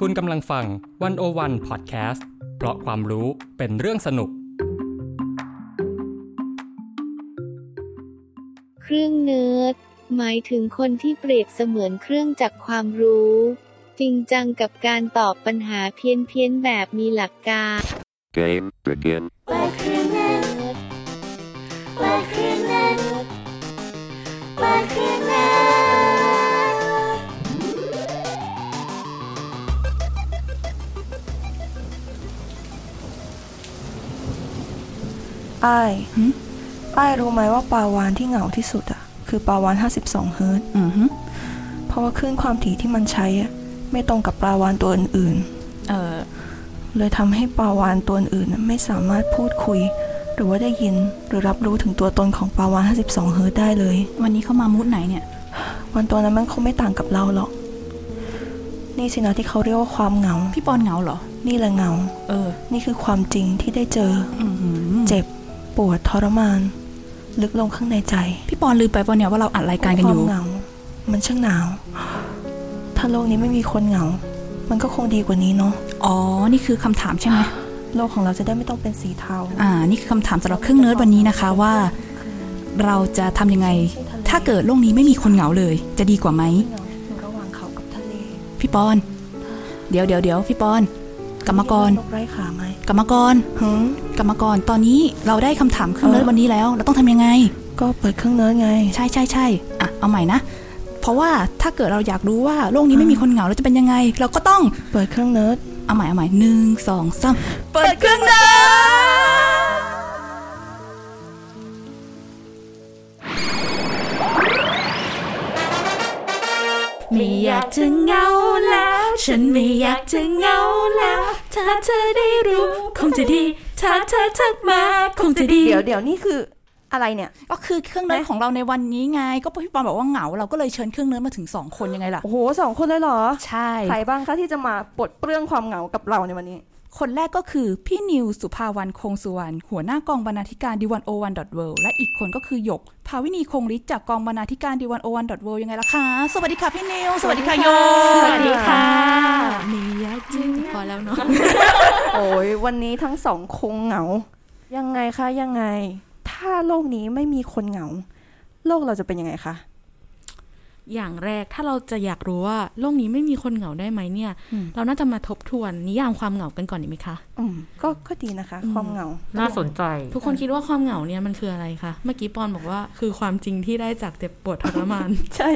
คุณกำลังฟังวันโอวันพอดแคสต์เพราะความรู้เป็นเรื่องสนุก เครื่องเนิร์ดหมายถึงคนที่เปรียบเสมือนเครื่องจักรความรู้ จริงจังกับการตอบปัญหาเพี้ยนเพียนๆแบบมีหลักการ Game begin. อ้ายอ้ายรู้ไหมว่าปลาวานที่เหงาที่สุดอะคือปลาวาน 52 เฮิรตซ์อือฮึเพราะว่าคลื่นความถี่ที่มันใช้อะไม่ตรงกับปลาวานตัวอื่นเออๆเลยทำให้ปลาวานตัวอื่นๆน่ะไม่สามารถพูดคุย หรือว่าได้ยินหรือรับรู้ถึงตัวตนของปลาวาน 52 เฮิรตซ์ได้เลย วันนี้เข้ามามูดไหนเนี่ย วันตัวนั้นมันคงไม่ต่างกับเราหรอก นี่สินะที่เขาเรียกว่าความเหงา พี่ปอนเหงาเหรอ นี่แหละเหงา เออ นี่คือความจริงที่ได้เจออือหือเจ็บ ปวดทรมาน ลึกลงข้างในใจพี่ปอนลืมไปปะเนี่ยว่าเราอัดรายการกันอยู่ ความเหงา มันช่างหนาว ถ้าโลกนี้ไม่มีคนเหงา มันก็คงดีกว่านี้เนาะอ๋อ นี่คือคำถามใช่ไหมโลกของเราจะได้ไม่ต้องเป็นสีเทาอ่า นี่คือคำถามสำหรับเครื่องเนิร์ดวันนี้นะคะว่า เราจะทำยังไง ถ้าเกิดโลกนี้ไม่มีคนเหงาเลย จะดีกว่าไหมเหงาอยู่ระหว่างเขากับทะเลพี่ปอน เดี๋ยวเดี๋ยวเดี๋ยวพี่ปอน กรรมกรนกไร้ขาไหมกรรมกรหืมกรรมกรตอนนี้เราได้คำถามเครื่องเนิร์ดวันนี้แล้ว เราต้องทำยังไง ก็เปิดเครื่องเนิร์ดไง ใช่ใช่ใช่อะเอาใหม่นะเพราะว่าถ้าเกิดเราอยากรู้ว่าโลกนี้ไม่มีคนเหงาแล้วจะเป็นยังไง เราก็ต้องเปิดเครื่องเนิร์ดเอาใหม่เอาใหม่หนึ่งสองสามเปิดเครื่องเนิร์ดไม่อยากจะเหงาแล้ว ฉันไม่อยากจะเหงาแล้ว ถ้าเธอได้รู้ คงจะดี ถ้าเธอทักมา คงจะดี เดี๋ยวเดี๋ยวนี่คืออะไรเนี่ย ก็คือเครื่องเนิร์ดของเราในวันนี้ไง ก็พี่ปอนบอกว่าเหงา เราก็เลยเชิญเครื่องเนิร์ดมาถึงสองคนยังไงล่ะ โอ้โหสองคนเลยเหรอ ใช่ ใครบ้างคะที่จะมาปลดเปลื้องความเหงากับเราในวันนี้ คนแรกก็คือพี่นิวสุภาวันคงสุวรรณหัวหน้ากองบรรณาธิการ The101.world และอีกคนก็คือหยก ภาวินีคงฤทธิ์จากกองบรรณาธิการดีวันโอวันดอทเวยังไงล่ะคะ สวัสดีค่ะพี่นิว สวัสดีค่ะโยสวัสดีค่ะมียาจริงพอแล้วเนาะโอ้ยวันนี้ทั้งสองคงเหงา ยังไงคะยังไง ถ้าโลกนี้ไม่มีคนเหงา โลกเราจะเป็นยังไงคะ อย่างแรกถ้าเราจะอยากรู้ว่าโลกนี้ไม่มีคนเหงาได้ไหมเนี่ยอืมเราน่าจะมาทบทวนนิยามความเหงากันก่อนดีไหมคะอืมก็ก็ดีนะคะ ความเหงา น่าสนใจ ทุกคนคิดว่าความเหงาเนี่ยมันคืออะไรคะเมื่อกี้ปอนบอกว่าคือความจริงที่ได้จากเจ็บปวดทรมานใช่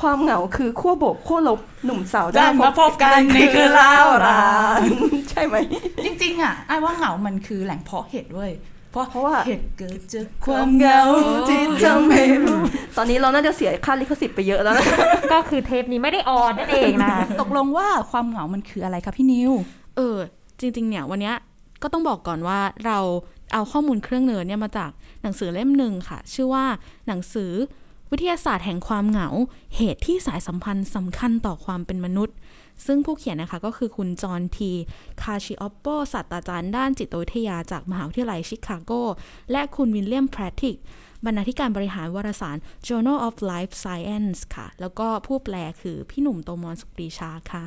ความเหงาคือขั้วบวกขั้วลบหนุ่มสาวได้มาพบกันนี่คือเล่าร้านใช่ไหมจริงๆอะไอ้ว่าเหงามันคือแหล่งเพาะเห็ดเว้ย เพราะเพราะว่าเห็ดเกิดจากคความวามเหเหงางาที่ทำให้รู้ตอนนี้เราน่าจะเสียค่าลิขสิทธิ์ไปเยอะแล้วนะก็คือเทปนี้ไม่ได้ออนนั่นเองนะตกลงว่าความเหงามันคืออะไรคะพี่นิว เออ จริง ๆ เนี่ยวันเนี้ยก็ต้องบอกก่อนว่าเราเอาข้อมูลเครื่องเนิร์ดเนี่ยมาจากหนังสือเล่มหนึ่งค่ะ ชื่อว่าหนังสือวิทยาศาสตร์แห่งความเหงา เหตุที่สายสัมพันธ์สำคัญต่อความเป็นมนุษย์ ซึ่งผู้เขียนนะคะก็คือคุณจอห์นทีคาชิออปโปศาสตราจารย์ด้านจิตวิทยาจากมหาวิทยาลัยชิคาโก และคุณวิลเลียมแพรติกบรรณาธิการบริหารวารสาร Journal of Life Science ค่ะ แล้วก็ผู้แปลคือพี่หนุ่มโตมอนสุปรีชาค่ะ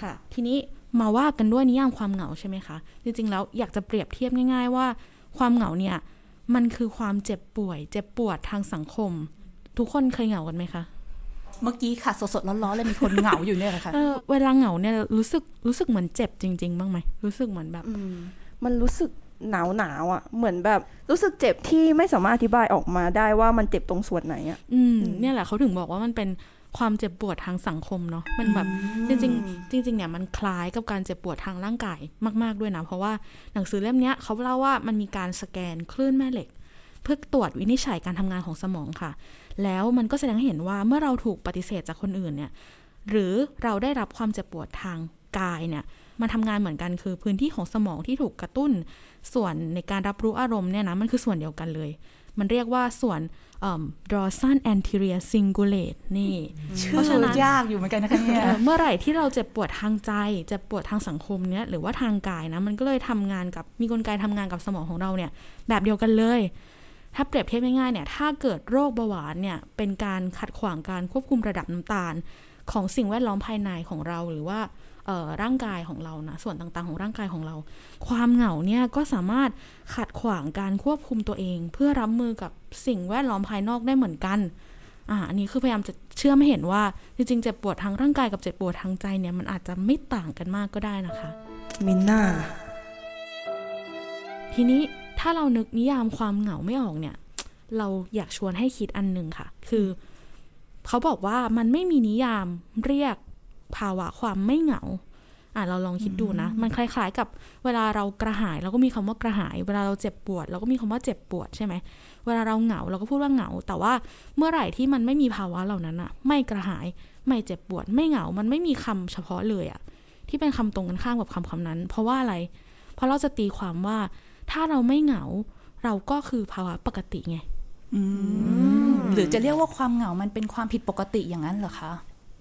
ค่ะ ทีนี้มาว่ากันด้วยนิยามความเหงาใช่ไหมคะ จริงๆ แล้วอยากจะเปรียบเทียบง่าย ๆ ว่าความเหงาเนี่ย มันคือความเจ็บป่วย เจ็บปวดทางสังคม ทุกคนเคยเหงากันไหมคะ เมื่อกี้ค่ะ สดๆร้อนๆเลยมีคนเหงาอยู่เนี่ยแหละค่ะเออเวลาเหงาเนี่ยรู้สึกรู้สึกเหมือนเจ็บจริง ๆ บ้างไหมรู้สึกเหมือนแบบอืมมันรู้สึกหนาวหนาวๆอะ เหมือนแบบรู้สึกเจ็บที่ไม่สามารถอธิบายออกมาได้ว่ามันเจ็บตรงส่วนไหนอะอืมเนี่ยแหละเขาถึงบอกว่ามันเป็นความเจ็บปวดทางสังคมเนาะมันแบบจริงๆจริงๆเนี่ยมันคล้ายกับการเจ็บปวดทางร่างกายมาก ๆด้วยนะ เพราะว่าหนังสือเล่มเนี้ยเขาเล่าว่ามันมีการสแกนคลื่นแม่เหล็ก เพื่อตรวจวินิจฉัยการทำงานของสมองค่ะ แล้วมันก็แสดงให้เห็นว่าเมื่อเราถูกปฏิเสธจากคนอื่นเนี่ย หรือเราได้รับความเจ็บปวดทางกายเนี่ยมันทำงานเหมือนกันคือพื้นที่ของสมองที่ถูกกระตุ้น ส่วนในการรับรู้อารมณ์เนี่ยนะมันคือส่วนเดียวกันเลย มันเรียกว่าส่วนเอ่อ dorsal anterior cingulate นี่เพราะฉะนั้นยากอยู่เหมือนกันนะคะเนี่ยเอ่อเมื่อไหร่ที่เราเจ็บปวดทางใจ เจ็บปวดทางสังคมเนี่ยหรือว่าทางกายนะ มันก็เลยทำงานกับมีกลไกทำงานกับสมองของเราเนี่ย แบบเดียวกันเลย ถ้าเปรียบเทียบง่ายๆเนี่ยถ้าเกิดโรคเบาหวานเนี่ยเป็นการขัดขวางการควบคุมระดับน้ำตาล ของสิ่งแวดล้อมภายในของเราหรือว่าเอ่อร่างกายของเรานะส่วนต่างๆของร่างกายของเรา ความเหงาเนี่ยก็สามารถขัดขวางการควบคุมตัวเอง เพื่อรับมือกับสิ่งแวดล้อมภายนอกได้เหมือนกันอ่าอันนี้คือพยายามจะเชื่อไม่เห็นว่า จริงๆเจ็บปวดทางร่างกายกับเจ็บปวดทางใจเนี่ยมันอาจจะไม่ต่างกันมากก็ได้นะคะมินน่าทีนี้ ถ้าเรานึกนิยามความเหงาไม่ออกเนี่ย เราอยากชวนให้คิดอันหนึ่งค่ะ คือเขาบอกว่ามันไม่มีนิยามเรียกภาวะความไม่เหงา อะเราลองคิดดูนะ มันคล้าย ๆ กับเวลาเรากระหายเราก็มีคำว่ากระหาย เวลาเราเจ็บปวด เราก็มีคำว่าเจ็บปวดใช่ไหม เวลาเราเหงาเราก็พูดว่าเหงา แต่ว่าเมื่อไหร่ที่มันไม่มีภาวะเหล่านั้นอะไม่กระหาย ไม่เจ็บปวด ไม่เหงา มันไม่มีคำเฉพาะเลยอะที่เป็นคำตรงกันข้ามกับคำคำนั้น เพราะว่าอะไร เพราะเราจะตีความว่า ถ้าเราไม่เหงา เราก็คือภาวะปกติไงอืมหรือจะเรียกว่าความเหงามันเป็นความผิดปกติอย่างนั้นเหรอคะ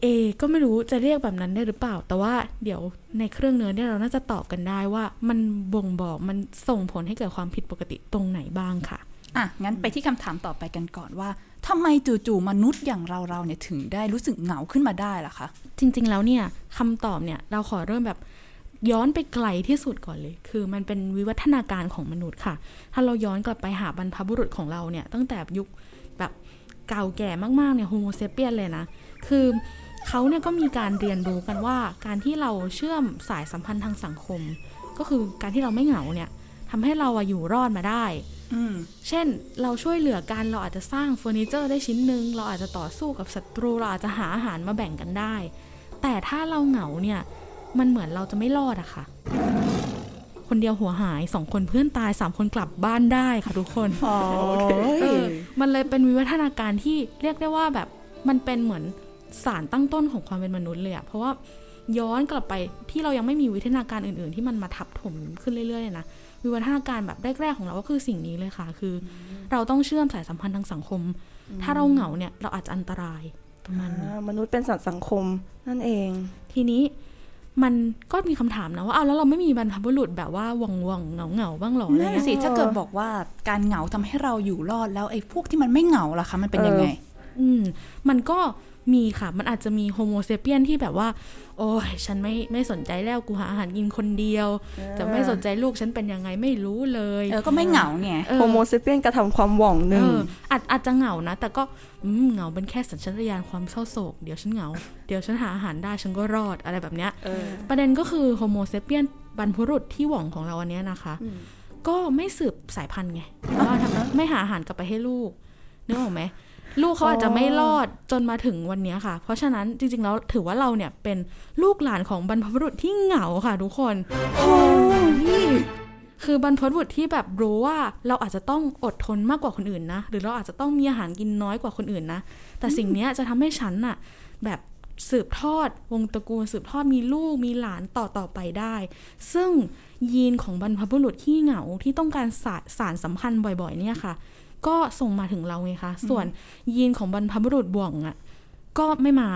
เอ ก็ไม่รู้จะเรียกแบบนั้นได้หรือเปล่า แต่ว่าเดี๋ยวในเครื่องเนื้อเนี่ยเราน่าจะตอบกันได้ว่า มันบ่งบอกมันส่งผลให้เกิดความผิดปกติตรงไหนบ้างค่ะอะงั้นไปที่คำถามต่อไปกันก่อนว่าทำไมจู่ๆมนุษย์อย่างเราเราๆเนี่ยถึงได้รู้สึกเหงาขึ้นมาได้ล่ะคะ จริงๆแล้วเนี่ยคำตอบเนี่ยเราขอเริ่มแบบ ย้อนไปไกลที่สุดก่อนเลย คือมันเป็นวิวัฒนาการของมนุษย์ค่ะ ถ้าเราย้อนกลับไปหาบรรพบุรุษของเราเนี่ยตั้งแต่ยุคแบบเก่าแก่มากๆเนี่ย Homo sapien เลยนะ คือเขาเนี่ยก็มีการเรียนรู้กันว่าการที่เราเชื่อมสายสัมพันธ์ทางสังคม ก็คือการที่เราไม่เหงาเนี่ยทำให้เราอะอยู่รอดมาได้อืมเช่นเราช่วยเหลือกันเราอาจจะสร้างเฟอร์นิเจอร์ได้ชิ้นหนึ่งเราอาจจะต่อสู้กับศัตรูเราอาจจะหาอาหารมาแบ่งกันได้ แต่ถ้าเราเหงาเนี่ย มันเหมือนเราจะไม่รอดอะค่ะ คนเดียวหัวหายสองคนเพื่อนตายสามคนกลับบ้านได้ค่ะทุกคนอ๋อเออมันเลยเป็นวิวัฒนาการที่เรียกได้ว่าแบบมันเป็นเหมือนสารตั้งต้นของความเป็นมนุษย์เลยอะเพราะว่าย้อนกลับไปที่เรายังไม่มีวิวัฒนาการอื่น ๆ ที่มันมาทับถมขึ้นเรื่อยๆเลยนะวิวัฒนาการแบบแรก ๆ ของเราก็คือสิ่งนี้เลยค่ะ คือ เราต้องเชื่อมสายสัมพันธ์ทางสังคม ถ้าเราเหงาเนี่ยเราอาจจะอันตรายประมาณนี้อ่ามนุษย์เป็นสัตว์สังคมนั่นเอง ทีนี้ มันก็มีคำถามนะว่าอ้าวแล้วเราไม่มีบรรพบุรุษแบบว่าหว่องหว่องเหงาเหงาๆบ้างเหรออะไรนั่นเงี้ยสิถ้าเกิดบอกว่าการเหงาทำให้เราอยู่รอดแล้วไอ้พวกที่มันไม่เหงาล่ะคะมันเป็นยังไง อืม มันก็ มีค่ะ มันอาจจะมี Homo sapien ที่แบบว่า โอ้ยฉันไม่ไม่สนใจแล้วกูหาอาหารกินคนเดียวจะไม่สนใจลูกฉันเป็นยังไงไม่รู้เลยเออก็ไม่เหงาไงเออ Homo sapien กระทำความหว่องหนึ่ง เอออาจอาจจะเหงานะ แต่ก็อืมเหงาเป็นแค่สัญชาตญาณความเศร้าโศก เดี๋ยวฉันเหงา เดี๋ยวฉันหาอาหารได้ฉันก็รอดอะไรแบบเนี้ยเออประเด็นก็คือโฮโมเซเปียนบรรพบุรุษที่หว่องของเราอันเนี้ยนะคะอืมก็ไม่สืบสายพันธุ์ไงเพราะว่าทำไม่หาอาหารกลับไปให้ลูกนึกออกไหม ลูกเขาอาจจะไม่รอดจนมาถึงวันนี้ค่ะ เพราะฉะนั้นจริงๆแล้วถือว่าเราเนี่ยเป็นลูกหลานของบรรพบุรุษที่เหงาค่ะทุกคนโอ้ยคือบรรพบุรุษที่แบบรู้ว่าเราอาจจะต้องอดทนมากกว่าคนอื่นนะ หรือเราอาจจะต้องมีอาหารกินน้อยกว่าคนอื่นนะ แต่สิ่งนี้จะทำให้ฉันน่ะแบบสืบทอดวงตระกูลสืบทอดมีลูกมีหลานต่อต่อไปได้ ซึ่งยีนของบรรพบุรุษที่เหงาที่ต้องการสาสารสัมพันธ์บ่อยๆ เนี่ยค่ะ ก็ส่งมาถึงเราไงคะ ส่วนยีนของบรรพบุรุษบ่วงอะก็ไม่มา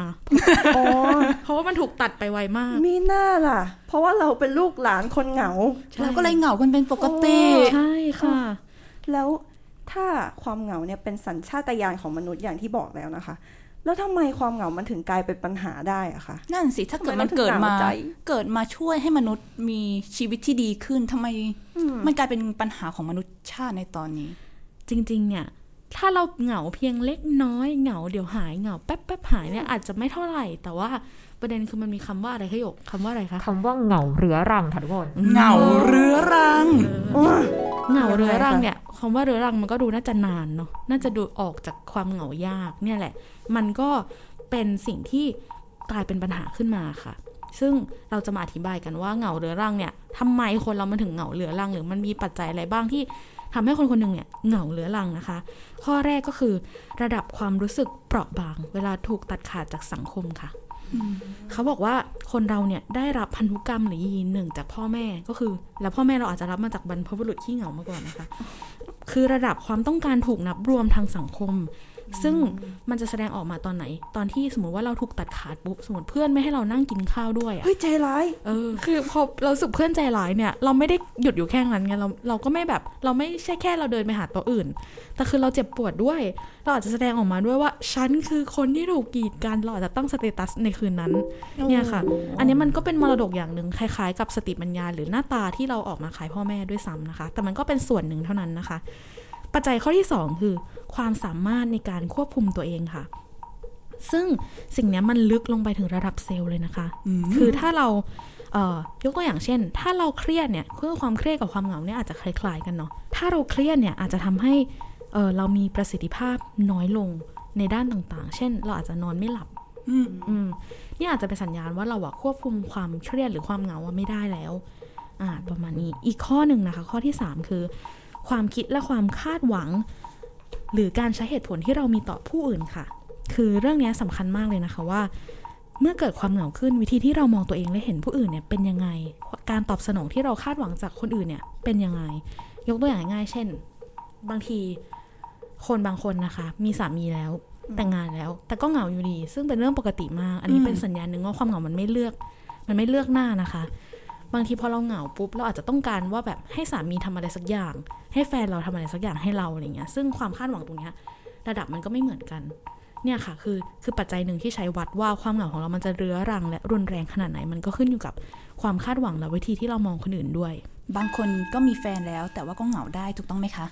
อ๋อเพราะว่ามันถูกตัดไปไวมาก มีหน้าล่ะ เพราะว่าเราเป็นลูกหลานคนเหงาเราก็เลยเหงากันเป็นปกติใช่ค่ะ แล้วถ้าความเหงาเนี่ยเป็นสัญชาตญาณของมนุษย์อย่างที่บอกแล้วนะคะ แล้วทำไมความเหงามันถึงกลายเป็นปัญหาได้อะคะนั่นสิถ้าเกิดทำไมมันเกิดมาเราถึงเหงาใจเกิดมาช่วยให้มนุษย์มีชีวิตที่ดีขึ้นทำไมมันกลายเป็นปัญหาของมนุษย์ชาติในตอนนี้ จริง ๆ เนี่ย ถ้าเราเหงาเพียงเล็กน้อยเหงาเดี๋ยวหายเหงาแป๊บแป๊บหายเนี่ยอาจจะไม่เท่าไหร่ แต่ว่าประเด็นคือมันมีคำว่าอะไรขยกคำว่าอะไรคะคำว่าเหงาเรื้อรังค่ะทุกคนเหงาเรื้อรังเหงาเรื้อรังเนี่ยคำว่าเรื้อรังมันก็ดูน่าจะนานเนาะน่าจะดูออกจากความเหงายากเนี่ยแหละ มันก็เป็นสิ่งที่กลายเป็นปัญหาขึ้นมาค่ะ ซึ่งเราจะมาอธิบายกันว่าเหงาเรื้อรังเนี่ยทำไมคนเรามันถึงเหงาเรื้อรัง หรือมันมีปัจจัยอะไรบ้างที่ ทำให้คนคนหนึ่งเนี่ยเหงาเรื้อรังนะคะ ข้อแรกก็คือระดับความรู้สึกเปราะบาง เวลาถูกตัดขาดจากสังคมค่ะ เขาบอกว่าคนเราเนี่ยได้รับพันธุกรรมหรือยีนหนึ่งจากพ่อแม่ก็คือ แล้วพ่อแม่เราอาจจะรับมาจากบรรพบุรุษที่เหงามาก่อนนะคะ คือระดับความต้องการถูกนับรวมทางสังคม ซึ่งมันจะแสดงออกมาตอนไหน ตอนที่สมมติว่าเราถูกตัดขาดปุ๊บสมมติเพื่อนไม่ให้เรานั่งกินข้าวด้วยอะเฮ้ยใจร้ายเออคือพอเรารู้สึกเพื่อนใจร้ายเนี่ย เราไม่ได้หยุดอยู่แค่นั้นไงเราเราก็ไม่แบบ เราไม่ใช่แค่เราเดินไปหาตัวอื่น แต่คือเราเจ็บปวดด้วย เราอาจจะแสดงออกมาด้วยว่าฉันคือคนที่ถูกกีดกันเราอาจจะตั้งสเตตัสในคืนนั้นเนี่ยค่ะ อันนี้มันก็เป็นมรดกอย่างหนึ่งคล้าย ๆ กับสติปัญญาหรือหน้าตาที่เราออกมาขายพ่อแม่ด้วยซ้ำนะคะ แต่มันก็เป็นส่วนหนึ่งเท่านั้นนะคะ ปัจจัยข้อที่สองคือ ความสามารถในการควบคุมตัวเองค่ะ ซึ่งสิ่งเนี้ยมันลึกลงไปถึงระดับเซลล์เลยนะคะ คือถ้าเราเอ่อยกตัวอย่างเช่น ถ้าเราเครียดเนี่ยคือความเครียดกับความเหงาเนี่ยอาจจะคล้ายๆกันเนาะถ้าเราเครียดเนี่ยอาจจะทำให้เออเรามีประสิทธิภาพน้อยลงในด้านต่างๆ เช่น เราอาจจะนอนไม่หลับอืมนี่อาจจะเป็นสัญญาณว่าเราอะควบคุมความเครียดหรือความเหงาอะไม่ได้แล้ว อ่า ประมาณนี้ อีกข้อหนึ่งนะคะ ข้อที่สามคือ ความคิดและความคาดหวัง หรือการใช้เหตุผลที่เรามีต่อผู้อื่นค่ะ คือเรื่องเนี้ยสำคัญมากเลยนะคะว่า เมื่อเกิดความเหงาขึ้นวิธีที่เรามองตัวเองและเห็นผู้อื่นเนี่ยเป็นยังไง การตอบสนองที่เราคาดหวังจากคนอื่นเนี่ยเป็นยังไง ยกตัวอย่างง่ายๆเช่น บางทีคนบางคนนะคะ มีสามีแล้วแต่งงานแล้ว แต่ก็เหงาอยู่ดี ซึ่งเป็นเรื่องปกติมาก อันนี้เป็นสัญญาณหนึ่งว่าความเหงามันไม่เลือก มันไม่เลือกหน้านะคะ บางทีพอเราเหงาปุ๊บเราอาจจะต้องการว่าแบบให้สามีทำอะไรสักอย่าง ให้แฟนเราทำอะไรสักอย่างให้เราอะไรเงี้ยซึ่งความคาดหวังตรงเนี้ยระดับมันก็ไม่เหมือนกัน เนี่ยค่ะคือคือปัจจัยหนึ่งที่ใช้วัดว่าความเหงาของเรามันจะเรื้อรัง และรุนแรงขนาดไหนมันก็ขึ้นอยู่กับความคาดหวังและวิธีที่เรามองคนอื่นด้วย บางคนก็มีแฟนแล้วแต่ว่าก็เหงาได้ถูกต้องไหมคะ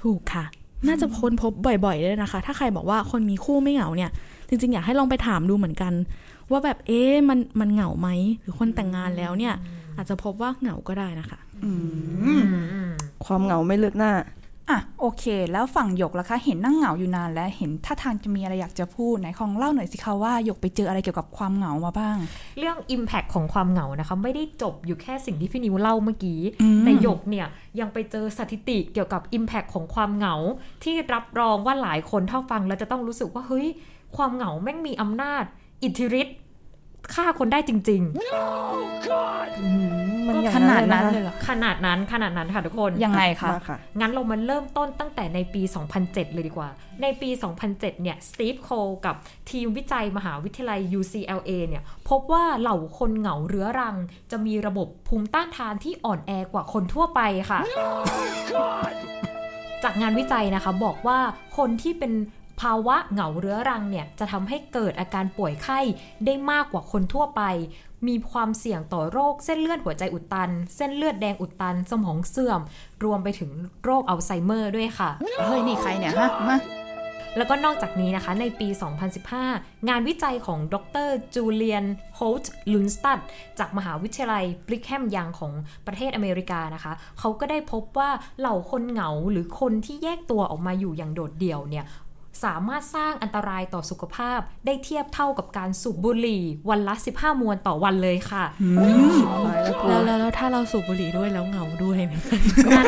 ถูกค่ะ น่าจะค้นพบบ่อยๆเลยนะคะ ถ้าใครบอกว่าคนมีคู่ไม่เหงาเนี่ย จริงๆ อยากให้ลองไปถามดูเหมือนกัน ว่าแบบเอ๊ะมันมันเหงาไหมหรือคนแต่งงานแล้วเนี่ย อาจจะพบว่าเหงาก็ได้นะคะความเหงาไม่เลือกหน้าอะโอเค แล้วฝั่งหยกล่ะคะ เห็นนั่งเหงาอยู่นานแล้วเห็นท่าทางจะมีอะไรอยากจะพูดไหนคองเล่าหน่อยสิคะว่าหยกไปเจออะไรเกี่ยวกับความเหงามาบ้าง เรื่อง Impact ของความเหงานะคะ ไม่ได้จบอยู่แค่สิ่งที่พี่นิวเล่าเมื่อกี้อืมแต่หยกเนี่ยยังไปเจอสถิติเกี่ยวกับ Impact ของความเหงา ที่รับรองว่าหลายคนเท่าฟังแล้วจะต้องรู้สึกว่าเฮ้ยความเหงาแม่งมีอำนาจ อิทธิฤทธิ์ ฆ่าคนได้จริงมันอย่างขนาดนั้นะเลยเหรอๆขนาดนั้นขนาดนั้นค่ะทุกคน ยังไงคะมาค่ะงั้นเรามาเริ่มต้นตั้งแต่ในปี 2007 เลยดีกว่า ในปี 2007 เนี่ย สตีฟโคลกับทีมวิจัยมหาวิทยาลัย UCLA เนี่ย พบว่าเหล่าคนเหงาเรื้อรัง จะมีระบบภูมิต้านทานที่อ่อนแอกว่าคนทั่วไปค่ะ จากงานวิจัยนะคะบอกว่าคนที่เป็น ภาวะเหงาเรื้อรังเนี่ยจะทำให้เกิดอาการป่วยไข้ได้มากกว่าคนทั่วไป มีความเสี่ยงต่อโรคเส้นเลือดหัวใจอุดตัน เส้นเลือดแดงอุดตัน สมองเสื่อม รวมไปถึงโรคอัลไซเมอร์ด้วยค่ะ เฮ้ย นี่ใครเนี่ยฮะมาแล้วก็นอกจากนี้นะคะในปี 2015 งานวิจัยของดรจูเลียนโฮลต์ลุนสตัดจากมหาวิทยาลัยบริกแฮมยังของประเทศอเมริกานะคะ เขาก็ได้พบว่าเหล่าคนเหงาหรือคนที่แยกตัวออกมาอยู่อย่างโดดเดี่ยวเนี่ย สามารถสร้างอันตรายต่อสุขภาพได้เทียบเท่ากับการสูบบุหรี่ วันละ 15 มวนต่อวันเลยค่ะ แล้วแล้วแล้วถ้าเราสูบบุหรี่ด้วยแล้วเหงาด้วยเนี่ยนั่น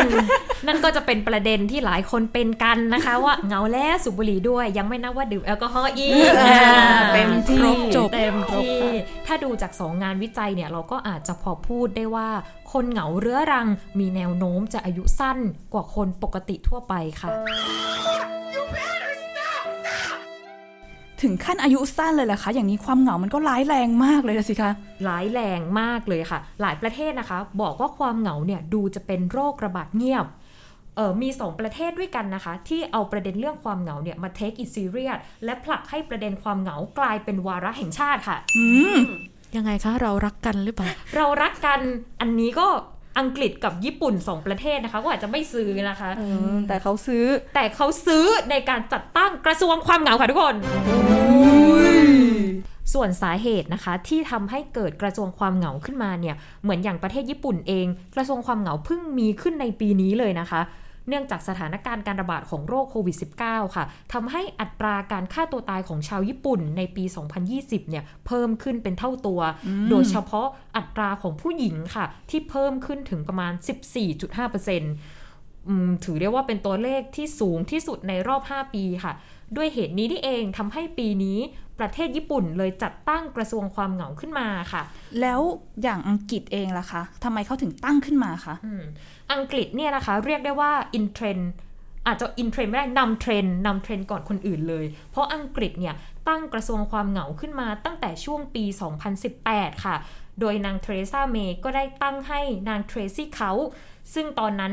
นั่นก็จะเป็นประเด็นที่หลายคนเป็นกันนะคะ ว่าเหงาแล้วสูบบุหรี่ด้วย ยังไม่นับว่าดื่มแอลกอฮอล์อีกอ่าเต็มที่ครบจบเต็มที่ถ้าดูจากสองงานวิจัยเนี่ยเราก็อาจจะพอพูดได้ว่า คนเหงาเรื้อรังมีแนวโน้มจะอายุสั้นกว่าคนปกติทั่วไปค่ะ ถึงขั้นอายุสั้นเลยแหละคะ อย่างนี้ความเหงามันก็ร้ายแรงมากเลยละสิคะ ร้ายแรงมากเลยค่ะ หลายประเทศนะคะ บอกว่าความเหงาเนี่ยดูจะเป็นโรคระบาดเงียบเออมี 2 ประเทศด้วยกันนะคะ ที่เอาประเด็นเรื่องความเหงาเนี่ยมา take it serious และผลักให้ประเด็นความเหงากลายเป็นวาระแห่งชาติค่ะยังไงคะ เรารักกันหรือเปล่า เรารักกันอันนี้ก็ อังกฤษกับญี่ปุ่น2ประเทศนะคะ ก็อาจจะไม่ซื้อนะคะเออแต่เขาซื้อแต่เขาซื้อในการจัดตั้งกระทรวงความเหงาค่ะทุกคนส่วนสาเหตุนะคะที่ทำให้เกิดกระทรวงความเหงาขึ้นมาเนี่ยเหมือนอย่างประเทศญี่ปุ่นเอง กระทรวงความเหงาเพิ่งมีขึ้นในปีนี้เลยนะคะ เนื่องจากสถานการณ์การระบาดของโรคโควิด -19 ค่ะทำให้อัตราการฆ่าตัวตายของชาวญี่ปุ่นในปี 2020 เนี่ยเพิ่มขึ้นเป็นเท่าตัว โดยเฉพาะอัตราของผู้หญิงค่ะ ที่เพิ่มขึ้นถึงประมาณ 14.5%อืมถือได้ว่าเป็นตัวเลขที่สูงที่สุดในรอบ 5 ปีค่ะ ด้วยเหตุนี้นี่เองทำให้ปีนี้ ประเทศญี่ปุ่นเลยจัดตั้งกระทรวงความเหงาขึ้นมาค่ะ แล้วอย่างอังกฤษเองล่ะคะทำไมเขาถึงตั้งขึ้นมาคะอืมอังกฤษเนี่ยนะคะ เรียกได้ว่า in trend อาจจะ in trend ไม่ได้นำเทรนด์นำเทรนด์ก่อนคนอื่นเลย เพราะอังกฤษเนี่ยตั้งกระทรวงความเหงาขึ้นมาตั้งแต่ช่วงปี 2018 ค่ะ โดยนางเทเรซาเมย์ก็ได้ตั้งให้นางเทรซี่เคราช์ซึ่งตอนนั้น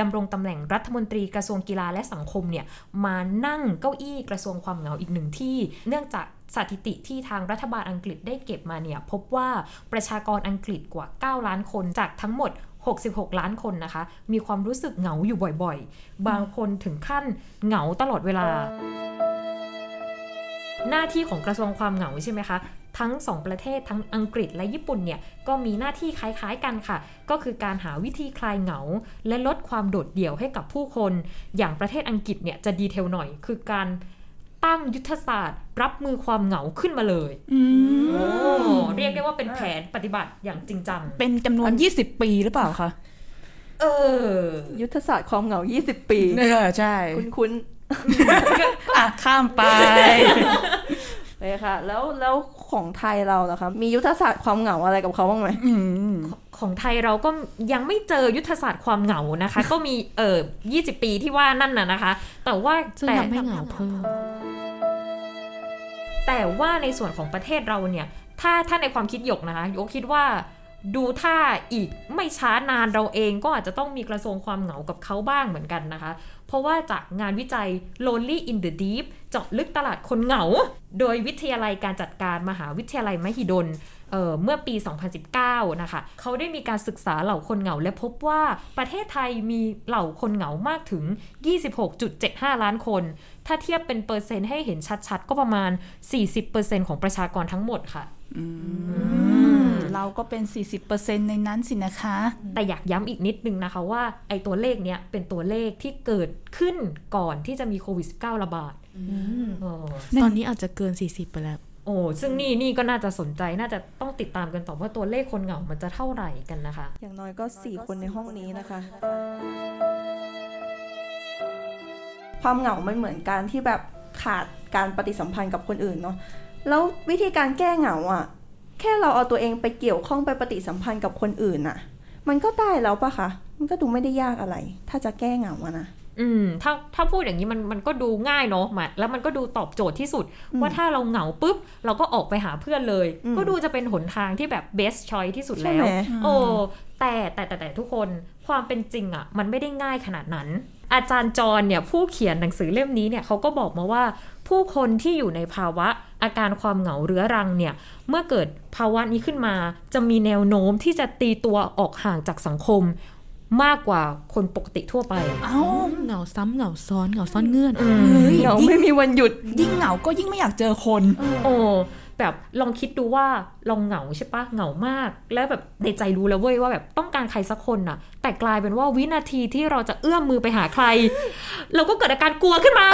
ดำรงตำแหน่งรัฐมนตรีกระทรวงกีฬาและสังคมเนี่ยมานั่งเก้าอี้กระทรวงความเหงาอีกหนึ่งที่ เนื่องจากสถิติที่ทางรัฐบาลอังกฤษได้เก็บมาเนี่ยพบว่าประชากรอังกฤษกว่า 9 ล้านคนจากทั้งหมด 66 ล้านคนนะคะ มีความรู้สึกเหงาอยู่บ่อยๆ บางคนถึงขั้นเหงาตลอดเวลาหน้าที่ของกระทรวงความเหงาใช่ไหมคะ ทั้ง 2 ประเทศทั้งอังกฤษและญี่ปุ่นเนี่ยก็มีหน้าที่คล้ายๆกันค่ะ ก็คือการหาวิธีคลายเหงา และลดความโดดเดี่ยวให้กับผู้คน อย่างประเทศอังกฤษเนี่ยจะดีเทลหน่อย คือการตั้งยุทธศาสตร์ รับมือความเหงาขึ้นมาเลยโอ้เรียกได้ว่าเป็นแผนปฏิบัติอย่างจริงจัง เป็นจำนวน 20 ปีหรือเปล่าคะ เออ ยุทธศาสตร์ความเหงา 20 ปีเออใช่ คุ้นอะข้ามไปๆเลยค่ะ แล้วแล้ว ของไทยเราล่ะคะมียุทธศาสตร์ความเหงาอะไรกับเขาบ้างไหมอืมของไทยเราก็ยังไม่เจอยุทธศาสตร์ความเหงานะคะ ก็มีเออ20 ปีที่ว่านั่นน่ะนะคะ แต่ว่าซึ่งแต่ทำให้เหงาเพิ่มแต่ว่าในส่วนของประเทศเราเนี่ย ถ้าถ้าในความคิดหยกนะคะหยกคิดว่า ดูถ้าอีกไม่ช้านานเราเองก็อาจจะต้องมีกระทรวงความเหงากับเขาบ้างเหมือนกันนะคะ เพราะว่าจากงานวิจัย Lonely in the Deep เจาะลึกตลาดคนเหงา โดยวิทยาลัยการจัดการมหาวิทยาลัยมหิดลเเมื่อปี 2019 นะคะ เขาได้มีการศึกษาเหล่าคนเหงาและพบว่าประเทศไทยมีเหล่าคนเหงามากถึง 26.75 ล้านคน ถ้าเทียบเป็นเปอร์เซ็นต์ให้เห็นชัดๆ ก็ประมาณ 40%ของประชากรทั้งหมดค่ะ เราก็เป็น 40%ในนั้นสินะคะ แต่อยากย้ำอีกนิดนึงนะคะว่าไอ้ตัวเลขเนี้ยเป็นตัวเลขที่เกิดขึ้นก่อนที่จะมีโควิด -19 ระบาดเออตอนนี้อาจจะเกิน 40 ไปแล้ว โอ้ซึ่งนี่นี่ก็น่าจะสนใจน่าจะต้องติดตามกันต่อว่าตัวเลขคนเหงา มันจะเท่าไหร่กันนะคะ อย่างน้อยก็ 4 คนในห้องนี้นะคะ ความเหงา มันเหมือนการที่แบบขาดการปฏิสัมพันธ์กับคนอื่นเนาะ แล้ววิธีการแก้เหงาอะ่ะ แค่เราเอาตัวเองไปเกี่ยวข้องไปปฏิสัมพันธ์กับคนอื่นอะ่ะ มันก็ได้แล้วปะคะ มันก็ดูไม่ได้ยากอะไร ถ้าจะแก้เหงาอะนะอืมถ้าถ้าพูดอย่างนี้มันมันก็ดูง่ายเนาะมาแล้วมันก็ดูตอบโจทย์ที่สุด ว่าถ้าเราเหงาปุ๊บ เราก็ออกไปหาเพื่อนเลยอืมก็ดูจะเป็นหนทางที่แบบ best choice ที่สุดใช่แล้วไหมโอ้แต่แต่แต่แต่ทุกคนความเป็นจริงอะ่ะ มันไม่ได้ง่ายขนาดนั้น อาจารย์จรเนี่ยผู้เขียนหนังสือเล่มนี้เนี่ยเขาก็บอกมาว่า ผู้คนที่อยู่ในภาวะอาการความเหงาเรื้อรังเนี่ย เมื่อเกิดภาวะนี้ขึ้นมา จะมีแนวโน้มที่จะตีตัวออกห่างจากสังคม มากกว่าคนปกติทั่วไป เอ้าเหงาซ้ำเหงาซ้อนเหงาซ่อนเงื่อนอืมเฮ้ยเหงายิ่งไม่มีวันหยุดยิ่งเหงาก็ยิ่งไม่อยากเจอคน โอ้ แบบลองคิดดูว่าลองเหงาใช่ปะเหงามาก แล้วแบบในใจรู้แล้วเว้ยว่าแบบต้องการใครสักคนน่ะ แต่กลายเป็นว่าวินาทีที่เราจะเอื้อมมือไปหาใคร เราก็เกิดอาการกลัวขึ้นมา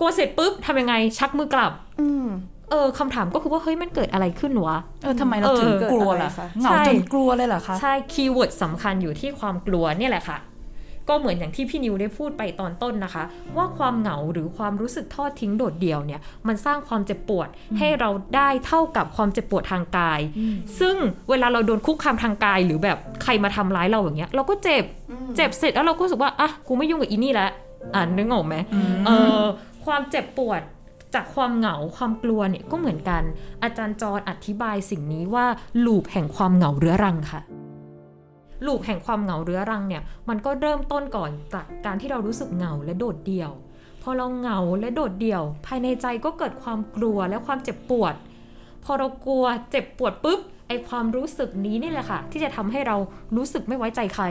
กลัวเสร็จปุ๊บทำยังไงชักมือกลับ อืมเออคำถามก็คือว่าเฮ้ยมันเกิดอะไรขึ้นวะเออทำไมเราถึงเออกลัวล่ะเกิดอะไรคะเหงาใช่จนกลัวเลยเหรอคะใช่คีย์เวิร์ดสำคัญอยู่ที่ความกลัวเนี่ยแหละค่ะ ก็เหมือนอย่างที่พี่นิวได้พูดไปตอนต้นนะคะ ว่าความเหงาหรือความรู้สึกทอดทิ้งโดดเดี่ยวเนี่ยมันสร้างความเจ็บปวดให้เราได้เท่ากับความเจ็บปวดทางกาย ซึ่งเวลาเราโดนคุกคามทางกาย หรือแบบใครมาทำร้ายเราอย่างเงี้ย เราก็เจ็บเจ็บเสร็จแล้วเราก็รู้สึกว่าอะกูไม่ยุ่งกับอีนี่แล้วอ่านนึกออกไหมเออความเจ็บปวดจากความเหงาความกลัวเนี่ยก็เหมือนกัน อาจารย์จรอธิบายสิ่งนี้ว่าลูปแห่งความเหงาเรื้อรังค่ะ ลูปแห่งความเหงาเรื้อรังเนี่ยมันก็เริ่มต้นก่อนจากการที่เรารู้สึกเหงาและโดดเดี่ยว พอเราเหงาและโดดเดี่ยว ภายในใจก็เกิดความกลัวและความเจ็บปวด พอเรากลัวเจ็บปวดปุ๊บไอความรู้สึกนี้นี่แหละค่ะ ที่จะทำให้เรารู้สึกไม่ไว้ใจใคร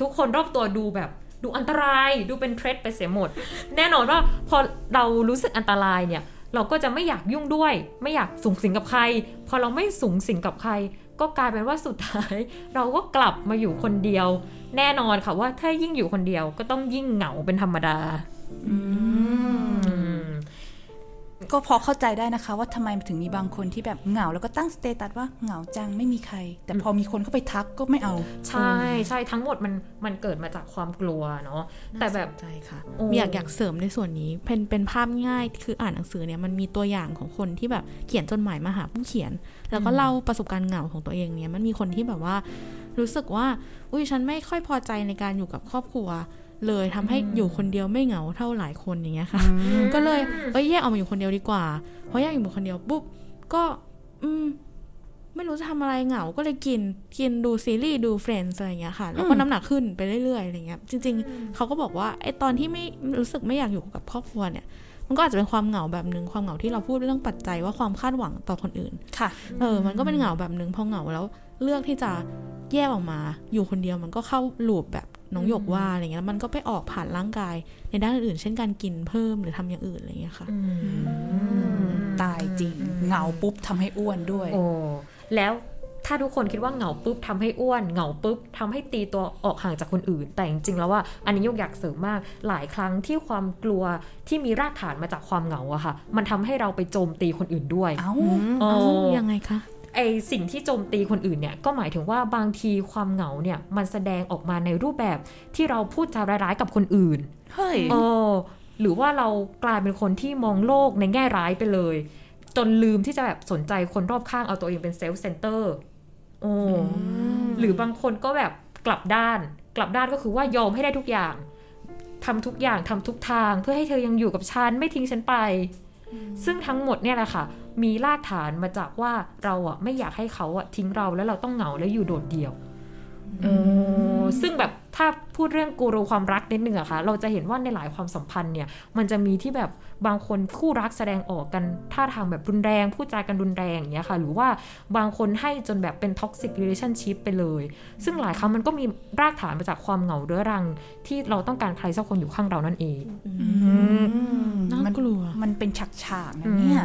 ทุกคนรอบตัวดูแบบดูอันตรายดูเป็นเทรดไปเสียหมด แน่นอนว่าพอเรารู้สึกอันตรายเนี่ยเราก็จะไม่อยากยุ่งด้วย ไม่อยากสูงสิงกับใคร พอเราไม่สูงสิงกับใคร ก็กลายเป็นว่าสุดท้าย เราก็กลับมาอยู่คนเดียว แน่นอนค่ะว่าถ้ายิ่งอยู่คนเดียวก็ต้องยิ่งเหงาเป็นธรรมดา อืม ก็พอเข้าใจได้นะคะ ว่าทำไมถึงมีบางคนที่แบบเหงา แล้วก็ตั้งสเตตัสว่าเหงาจังไม่มีใคร แต่พอมีคนเข้าไปทักก็ไม่เอา ใช่ใช่ทั้งหมดมันมันเกิดมาจากความกลัวเนาะแต่แบบใช่ค่ะโอ้มีอยากอยากเสริมในส่วนนี้เป็นเป็นภาพง่ายคืออ่านหนังสือเนี่ยมันมีตัวอย่างของคนที่แบบเขียนจดหมายมาหาผู้เขียน แล้วก็เล่าประสบการณ์เหงาของตัวเองเนี่ยมันมีคนที่แบบว่า รู้สึกว่า อุ้ยฉันไม่ค่อยพอใจในการอยู่กับครอบครัว เลยทำให้อยู่คนเดียวไม่เหงาเท่าหลายคนอย่างเงี้ยค่ะ ก็เลยเอ้ยแยกออกมาอยู่คนเดียวดีกว่า เพราะแยกอยู่คนเดียวปุ๊บก็ อืมไม่รู้จะทำอะไรเหงา ก็เลยกิน กินดูซีรีส์ดู Friends อะไรอย่างเงี้ยค่ะ แล้วก็น้ำหนักขึ้นไปเรื่อยๆอะไรเงี้ย จริง ๆ เขาก็บอกว่าไอ้ตอนที่ไม่รู้สึกไม่อยากอยู่กับครอบครัวเนี่ย มันก็อาจจะเป็นความเหงาแบบหนึ่งความเหงาที่เราพูดเรื่องปัจจัยว่าความคาดหวังต่อคนอื่น ค่ะ เออ มันก็เป็นเหงาแบบหนึ่งพอเหงาแล้ว เลือกที่จะแยกออกมา อยู่คนเดียวมันก็เข้าลูปแบบน้องหยกว่าอะไรเงี้ยแล้วมันก็ไปออกผ่านร่างกาย ในด้านอื่นๆเช่นการกินเพิ่มหรือทำอย่างอื่นอะไรเงี้ยค่ะตายจริงเหงาปุ๊บทำให้อ้วนด้วย โอ้แล้วถ้าทุกคนคิดว่าเหงาปุ๊บทำให้อ้วนเหงาปุ๊บทำให้ตีตัวออกห่างจากคนอื่น แต่จริงๆแล้วว่าอันนี้ยกอยากเสริมมากหลายครั้งที่ความกลัวที่มีรากฐานมาจากความเหงาอะค่ะ มันทำให้เราไปโจมตีคนอื่นด้วย เอ้าโอ้เอ้ายังไงคะ ไอสิ่งที่โจมตีคนอื่นเนี่ยก็หมายถึงว่าบางทีความเหงาเนี่ยมันแสดงออกมาในรูปแบบที่เราพูดจาร้ายๆกับคนอื่นเฮ้ยเออหรือว่าเรากลายเป็นคนที่มองโลกในแง่ร้ายไปเลย จนลืมที่จะแบบสนใจคนรอบข้างเอาตัวเองเป็นเซลฟ์เซนเตอร์โอ้หรือบางคนก็แบบกลับด้าน กลับด้านก็คือว่ายอมให้ได้ทุกอย่างทำทุกอย่างทำทุกทางเพื่อให้เธอยังอยู่กับฉันไม่ทิ้งฉันไป ซึ่งทั้งหมดเนี่ยแหละค่ะ มีรากฐานมาจากว่าเราอะไม่อยากให้เขาอะทิ้งเราแล้วเราต้องเหงาและอยู่โดดเดี่ยว ซึ่งแบบถ้าพูดเรื่องกูรูความรักนิดนึงอะค่ะ เราจะเห็นว่าในหลายความสัมพันธ์เนี่ย มันจะมีที่แบบบางคนคู่รักแสดงออกกันท่าทางแบบรุนแรงพูดจากันรุนแรงอย่างเงี้ยค่ะ หรือว่าบางคนให้จนแบบเป็น toxic relationship ไปเลย ซึ่งหลายครั้งมันก็มีรากฐานมาจากความเหงาเรื้อรัง ที่เราต้องการใครสักคนอยู่ข้างเรานั่นเองน่ากลัว มันเป็นฉากฉากๆนะเนี่ย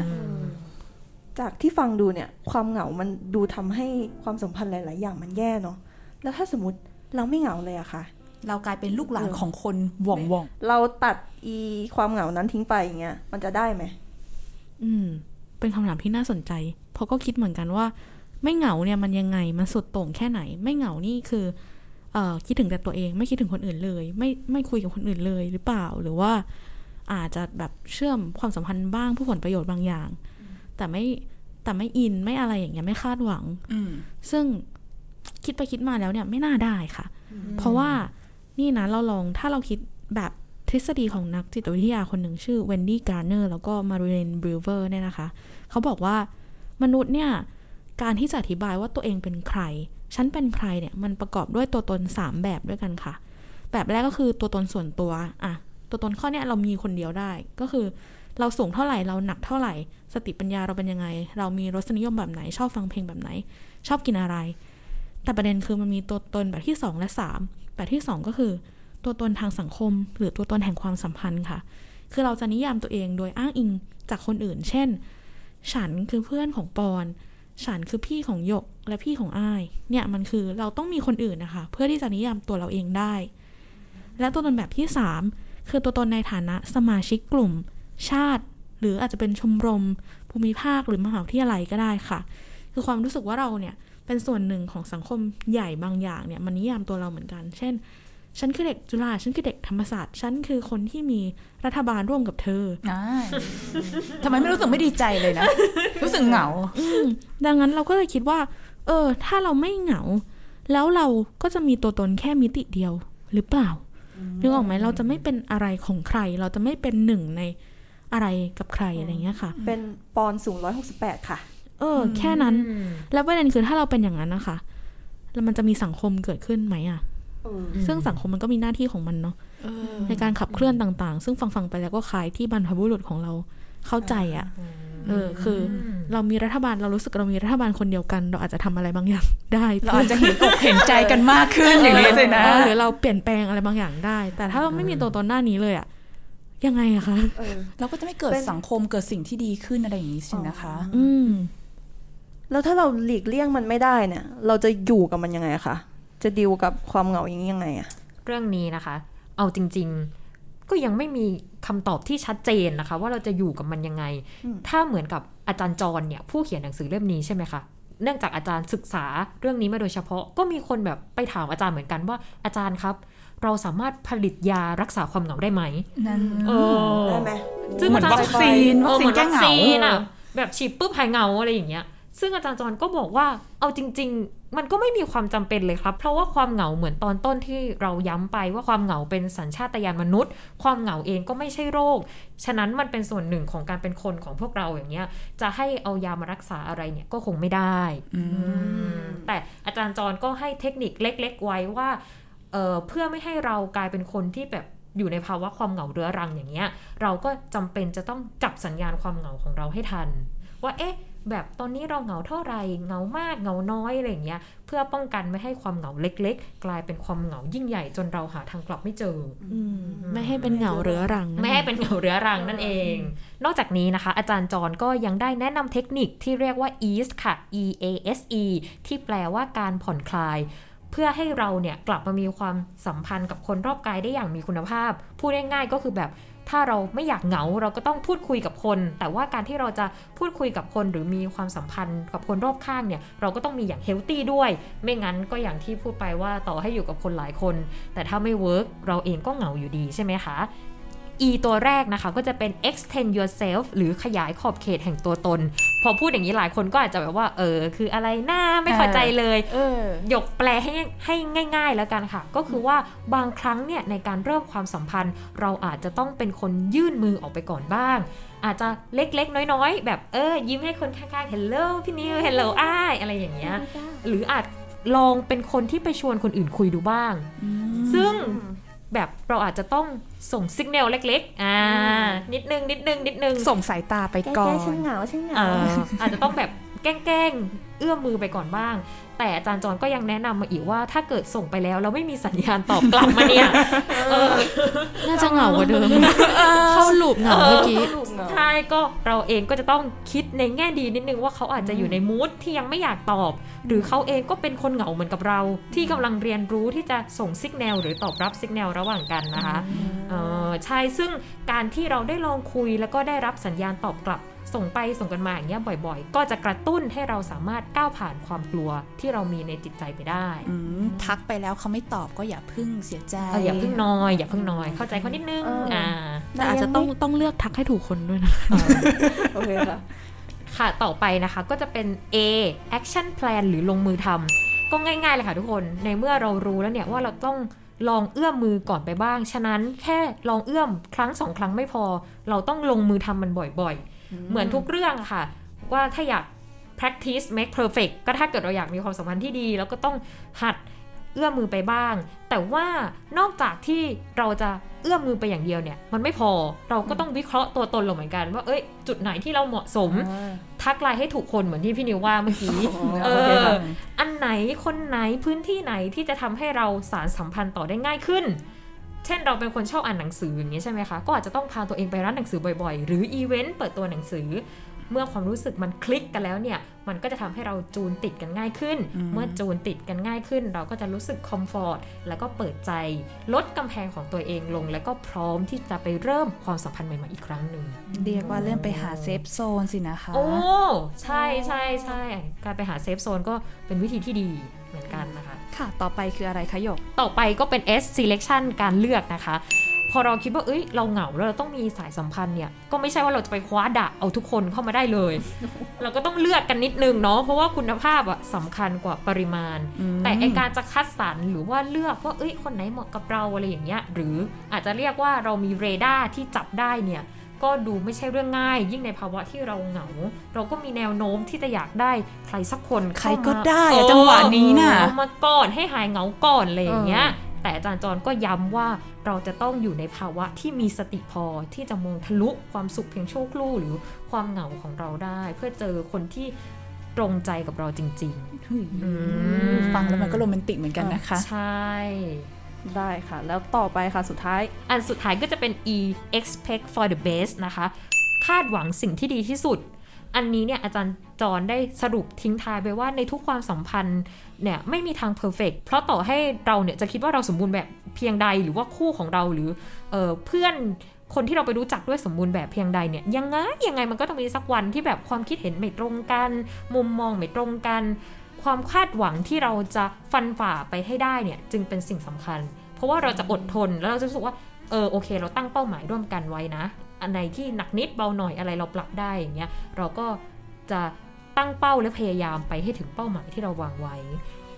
จากที่ฟังดูเนี่ย ความเหงามันดูทำให้ความสัมพันธ์หลาย ๆ อย่างมันแย่เนาะ แล้วถ้าสมมติเราไม่เหงาเลยอะค่ะ เรากลายเป็นลูกหลานของคนหว่องว่องเราตัดอีความเหงานั้นทิ้งไปอย่างเงี้ยมันจะได้ไหมอืม เป็นคำถามที่น่าสนใจ เพราะก็คิดเหมือนกันว่า ไม่เหงาเนี่ยมันยังไงมันสุดโต่งแค่ไหน ไม่เหงานี่คือเอ่อคิดถึงแต่ตัวเองไม่คิดถึงคนอื่นเลย ไม่ไม่คุยกับคนอื่นเลยหรือเปล่าหรือว่า อาจจะแบบเชื่อมความสัมพันธ์บ้างเพื่อผลประโยชน์บางอย่าง แต่ไม่แต่ไม่อินไม่อะไรอย่างเงี้ยไม่คาดหวังอืมซึ่ง คิดไปคิดมาแล้วเนี่ยไม่น่าได้ค่ะ เพราะว่านี่นะเราลองถ้าเราคิดแบบทฤษฎีของนักจิตวิทยาคนหนึ่งชื่อเวนดี้การ์เนอร์แล้วก็มาริเลนบริเวอร์เนี่ยนะคะ เขาบอกว่ามนุษย์เนี่ย การที่จะอธิบายว่าตัวเองเป็นใคร ฉันเป็นใครเนี่ย มันประกอบด้วยตัวตน 3 แบบด้วยกันค่ะ แบบแรกก็คือตัวตนส่วนตัวอะตัวตนข้อเนี้ยเรามีคนเดียวได้ ก็คือ เราสูงเท่าไหร่เราหนักเท่าไหร่ สติปัญญาเราเป็นยังไง เรามีรสนิยมแบบไหน ชอบฟังเพลงแบบไหน ชอบกินอะไร แต่ประเด็นคือมันมีตัวตนแบบที่ 2 และ 3 แบบที่ 2 ก็คือ ตัวตนทางสังคม หรือตัวตนแห่งความสัมพันธ์ค่ะ คือเราจะนิยามตัวเองโดยอ้างอิงจากคนอื่น เช่น ฉันคือเพื่อนของปอน ฉันคือพี่ของหยกและพี่ของอ้าย เนี่ยมันคือเราต้องมีคนอื่นนะคะ เพื่อที่จะนิยามตัวเราเองได้ และตัวตนแบบที่ 3 คือตัวตนในฐานะสมาชิกกลุ่ม ชาติ หรืออาจจะเป็นชมรม ภูมิภาคหรือมหาวิทยาลัยก็ได้ค่ะ คือความรู้สึกว่าเราเนี่ย เป็นส่วนหนึ่งของสังคมใหญ่บางอย่างเนี่ยมันนิยามตัวเราเหมือนกัน เช่น ฉันคือเด็กจุฬาฉันคือเด็กธรรมศาสตร์ ฉันคือคนที่มีรัฐบาลร่วมกับเธออ่าทำไมไม่รู้สึกไม่ดีใจเลยนะ รู้สึกเหงาอืมดังนั้นเราก็เลยคิดว่า เออ ถ้าเราไม่เหงา แล้วเราก็จะมีตัวตนแค่มิติเดียวหรือเปล่านึกออกไหมเราจะไม่เป็นอะไรของใคร เราจะไม่เป็นหนึ่งในอะไรกับใครอะไรเงี้ยค่ะ เป็นปอนสูงร้อยหกสิบแปดค่ะ เออ แค่นั้น แล้วประเด็นคือถ้าเราเป็นอย่างนั้นนะคะ แล้วมันจะมีสังคมเกิดขึ้นไหมอะซึ่งสังคมมันก็มีหน้าที่ของมันเนาะในการขับเคลื่อนต่าง ๆ ซึ่งฟังๆไปแล้วก็คล้ายที่บรรพบุรุษของเราเข้าใจอะเออคือ เรามีรัฐบาลเรารู้สึกเรามีรัฐบาลคนเดียวกัน เราอาจจะทำอะไรบางอย่างได้ เราอาจจะเห็นอกเห็นใจกันมากขึ้นอย่างนี้เลยนะออหรือเราเปลี่ยนแปลงอะไรบางอย่างได้ แต่ถ้าเราไม่มีตัวตนหน้านี้เลยอะยังไงอะคะเออเราก็จะไม่เกิดเป็นสังคมเกิดสิ่งที่ดีขึ้นอะไรอย่างนี้สินะคะ อืม แล้วถ้าเราหลีกเลี่ยงมันไม่ได้เนี่ย เราจะอยู่กับมันยังไงอะคะจะดิวกับความเหงาอย่างนี้ยังไงอะเรื่องนี้นะคะ เอาจริง ๆ ก็ยังไม่มีคำตอบที่ชัดเจนนะคะ ว่าเราจะอยู่กับมันยังไง ถ้าเหมือนกับอาจารย์จรเนี่ยผู้เขียนหนังสือเล่มนี้ใช่ไหมคะเนื่องจากอาจารย์ศึกษาเรื่องนี้มาโดยเฉพาะก็มีคนแบบไปถามอาจารย์เหมือนกันว่าอาจารย์ครับ เราสามารถผลิตยารักษาความเหงาได้ไหมนั่นเออได้ไหมซึ่งเหมือนาจารย์วัคซีนเออวัคซีนเหมือนแก้วัคเหงาซีนอะแบบฉีดปุ๊บหายเหงาอะไรอย่างเงี้ย ซึ่งอาจารย์จรก็บอกว่าเอาจริง ๆ มันก็ไม่มีความจำเป็นเลยครับ เพราะว่าความเหงาเหมือนตอนต้นที่เราย้ำไปว่าความเหงาเป็นสัญชาตญาณมนุษย์ ความเหงาเองก็ไม่ใช่โรค ฉะนั้นมันเป็นส่วนหนึ่งของการเป็นคนของพวกเราอย่างเงี้ย จะให้เอายามารักษาอะไรเนี่ยก็คงไม่ได้อืมแต่อาจารย์จรก็ให้เทคนิคเล็ก ๆ ไว้ว่าเอ่อเพื่อไม่ให้เรากลายเป็นคนที่แบบอยู่ในภาวะความเหงาเรื้อรังอย่างเงี้ย เราก็จำเป็นจะต้องจับสัญญาณความเหงาของเราให้ทัน ว่าเอ๊ะ แบบตอนนี้เราเหงาเท่าไหร่เหงามากเหงาน้อยอะไรอย่างเงี้ยเพื่อป้องกันไม่ให้ความเหงาเล็ก ๆ กลายเป็นความเหงายิ่งใหญ่จนเราหาทางกลับไม่เจออืมไม่ให้เป็นเหงาเรื้อรังนั่นไม่ให้เป็นเหงาเรื้อรังนั่นเอง นอกจากนี้นะคะ อาจารย์จรก็ยังได้แนะนำเทคนิคที่เรียกว่า ease ค่ะ e a s e ที่แปลว่าการผ่อนคลายเพื่อให้เราเนี่ยกลับมามีความสัมพันธ์กับคนรอบกายได้อย่างมีคุณภาพ พูดง่ายๆก็คือแบบ ถ้าเราไม่อยากเหงาเราก็ต้องพูดคุยกับคน แต่ว่าการที่เราจะพูดคุยกับคนหรือมีความสัมพันธ์กับคนรอบข้างเนี่ยเราก็ต้องมีอย่างเฮลตี้ด้วย ไม่งั้นก็อย่างที่พูดไปว่าต่อให้อยู่กับคนหลายคน แต่ถ้าไม่เวิร์กเราเองก็เหงาอยู่ดีใช่ไหมคะ E ตัวแรกนะคะ ก็จะเป็น extend yourself หรือขยายขอบเขตแห่งตัวตน พอพูดอย่างนี้หลายคนก็อาจจะแบบว่า เออ คืออะไรหน้าไม่เข้าใจเลยเออยกแปลให้ให้ง่าย ๆ แล้วกันค่ะ ก็คือว่าบางครั้งเนี่ยในการเริ่มความสัมพันธ์ เราอาจจะต้องเป็นคนยื่นมือออกไปก่อนบ้าง อาจจะเล็กๆ น้อยๆ แบบเออ ยิ้มให้คนข้างๆ hello พี่นิว hello อ้ายอะไรอย่างเงี้ยหรืออาจลองเป็นคนที่ไปชวนคนอื่นคุยดูบ้าง ซึ่ง แบบเราอาจจะต้องส่งสัญญาณเล็กๆ อ่า นิดนึงนิดนึงนิดนึงส่งสายตาไปแก้ก่อแก้นฉันเหงาฉันเหงาเอ่ออาจจะต้องแบบแกล้งๆเอื้อมมือไปก่อนบ้าง แต่อาจารย์จอนก็ยังแนะนำมาอีกว่าถ้าเกิดส่งไปแล้วแล้วไม่มีสัญญาณตอบกลับมาเนี่ยเออน่าจะเหงากว่าเดิมเข้าหลูปเหงาเมื่อกี้ใช่ก็เราเองก็จะต้องคิดในแง่ดีนิดนึงว่าเขาอาจจะอยู่ในมูทที่ยังไม่อยากตอบ หรือเขาเองก็เป็นคนเหงาเหมือนกับเรา ที่กำลังเรียนรู้ที่จะส่งสัญญาณหรือตอบรับสัญญาณระหว่างกันนะคะเออใช่ซึ่งการที่เราได้ลองคุยแล้วก็ได้รับสัญญาณตอบกลับ ส่งไปส่งกันมาอย่างเงี้ยบ่อยๆ ก็จะกระตุ้นให้เราสามารถก้าวผ่านความกลัวที่เรามีในจิตใจไปได้อืมทักไปแล้วเขาไม่ตอบก็อย่าพึ่งเสียใจเอออย่าเพิ่งนอย อย่าเพิ่งนอย เข้าใจเขานิดนึงเอออ่อ่าแต่อาจจะต้องต้องเลือกทักให้ถูกคนด้วยนะโอเคค่ะค่ะต่อไปนะคะก็จะเป็น A action plan หรือลงมือทำก็ง่ายๆเลยค่ะทุกคนในเมื่อเรารู้แล้วเนี่ยว่าเราต้องลองเอื้อมมือก่อนไปบ้าง ฉะนั้นแค่ลองเอื้อมครั้งสองครั้งไม่พอ เราต้องลงมือทำมันบ่อยๆ เหมือนทุกเรื่องอะค่ะ ว่าถ้าอยาก practice make perfect ก็ถ้าเกิดเราอยากมีความสัมพันธ์ที่ดี แล้วก็ต้องหัดเอื้อมมือไปบ้าง แต่ว่านอกจากที่เราจะเอื้อมมือไปอย่างเดียวเนี่ย มันไม่พอเราก็ต้องวิเคราะห์ตัวตนเราเหมือนกัน ว่าเอ้ย จุดไหนที่เราเหมาะสม ทักไลน์ให้ถูกคนเหมือนที่พี่นิวว่าเมื่อกี้เอโอเคอค่ะอันไหนคนไหนพื้นที่ไหนที่จะทำให้เราสารสัมพันธ์ต่อได้ง่ายขึ้นเช่นเราเป็นคนชอบอ่านหนังสืออย่างนี้ยใช่ไหมคะ ก็อาจจะต้องพาตัวเองไปร้านหนังสือบ่อยๆ หรืออีเวนต์เปิดตัวหนังสือ เมื่อความรู้สึกมันคลิกกันแล้วเนี่ย มันก็จะทำให้เราจูนติดกันง่ายขึ้นอืมเมื่อจูนติดกันง่ายขึ้น เราก็จะรู้สึกคอมฟอร์ตแล้วก็เปิดใจ ลดกำแพงของตัวเองลง แล้วก็พร้อมที่จะไปเริ่มความสัมพันธ์ใหม่ๆอีกครั้งหนึ่งเรียกว่าเริ่มไปหา safe zone สินะคะ โอ้ใช่ใช่ใช่การไปหา safe zone ก็เป็นวิธีที่ดี คะค่ะ ต่อไปคืออะไรคะหยก ต่อไปก็เป็น S selection การเลือกนะคะ พอเราคิดว่าเอ้ยเราเหงาแล้วเราต้องมีสายสัมพันธ์เนี่ย ก็ไม่ใช่ว่าเราจะไปคว้าดะเอาทุกคนเข้ามาได้เลย เราก็ต้องเลือกกันนิดนึงเนาะเพราะว่าคุณภาพอะสำคัญกว่าปริมาณอืมแต่ไอการจะคัดสรรหรือว่าเลือกว่าเอ้ยคนไหนเหมาะกับเราอะไรอย่างเงี้ยหรืออาจจะเรียกว่าเรามีเรดาร์ที่จับได้เนี่ย ก็ดูไม่ใช่เรื่องง่าย ยิ่งในภาวะที่เราเหงา เราก็มีแนวโน้มที่จะอยากได้ใครสักคนใครเข้ามาก็ได้อะเออจังหวะนี้น่ะเอามาก่อนให้หายเหงาก่อนอะไรอย่างเงี้ยแต่อาจารย์จรก็ย้ำว่าเราจะต้องอยู่ในภาวะที่มีสติพอที่จะมองทะลุความสุขเพียงชั่วครู่หรือความเหงาของเราได้ เพื่อเจอคนที่ตรงใจกับเราจริงอืมฟังแล้วมันก็โรแมนติกเหมือนกันนะคะๆใช่ ได้ค่ะ แล้วต่อไปค่ะสุดท้าย อันสุดท้ายก็จะเป็น e expect for the best นะคะ คาดหวังสิ่งที่ดีที่สุด อันนี้เนี่ยอาจารย์จรได้สรุปทิ้งท้ายไปว่าในทุกความสัมพันธ์เนี่ยไม่มีทางเพอร์เฟกเพราะต่อให้เราเนี่ยจะคิดว่าเราสมบูรณ์แบบเพียงใดหรือว่าคู่ของเราหรือเออเพื่อนคนที่เราไปรู้จักด้วยสมบูรณ์แบบเพียงใดเนี่ยยังไงยังไงมันก็ต้องมีสักวันที่แบบความคิดเห็นไม่ตรงกัน มุมมองไม่ตรงกัน ความคาดหวังที่เราจะฟันฝ่าไปให้ได้เนี่ยจึงเป็นสิ่งสำคัญ เพราะว่าเราจะอดทนแล้วเราจะรู้สึกว่าเออโอเค เราตั้งเป้าหมายร่วมกันไว้นะ อันไหนที่หนักนิดเบาหน่อยอะไรเราปรับได้อย่างเงี้ยเราก็จะตั้งเป้าและพยายามไปให้ถึงเป้าหมายที่เราวางไว้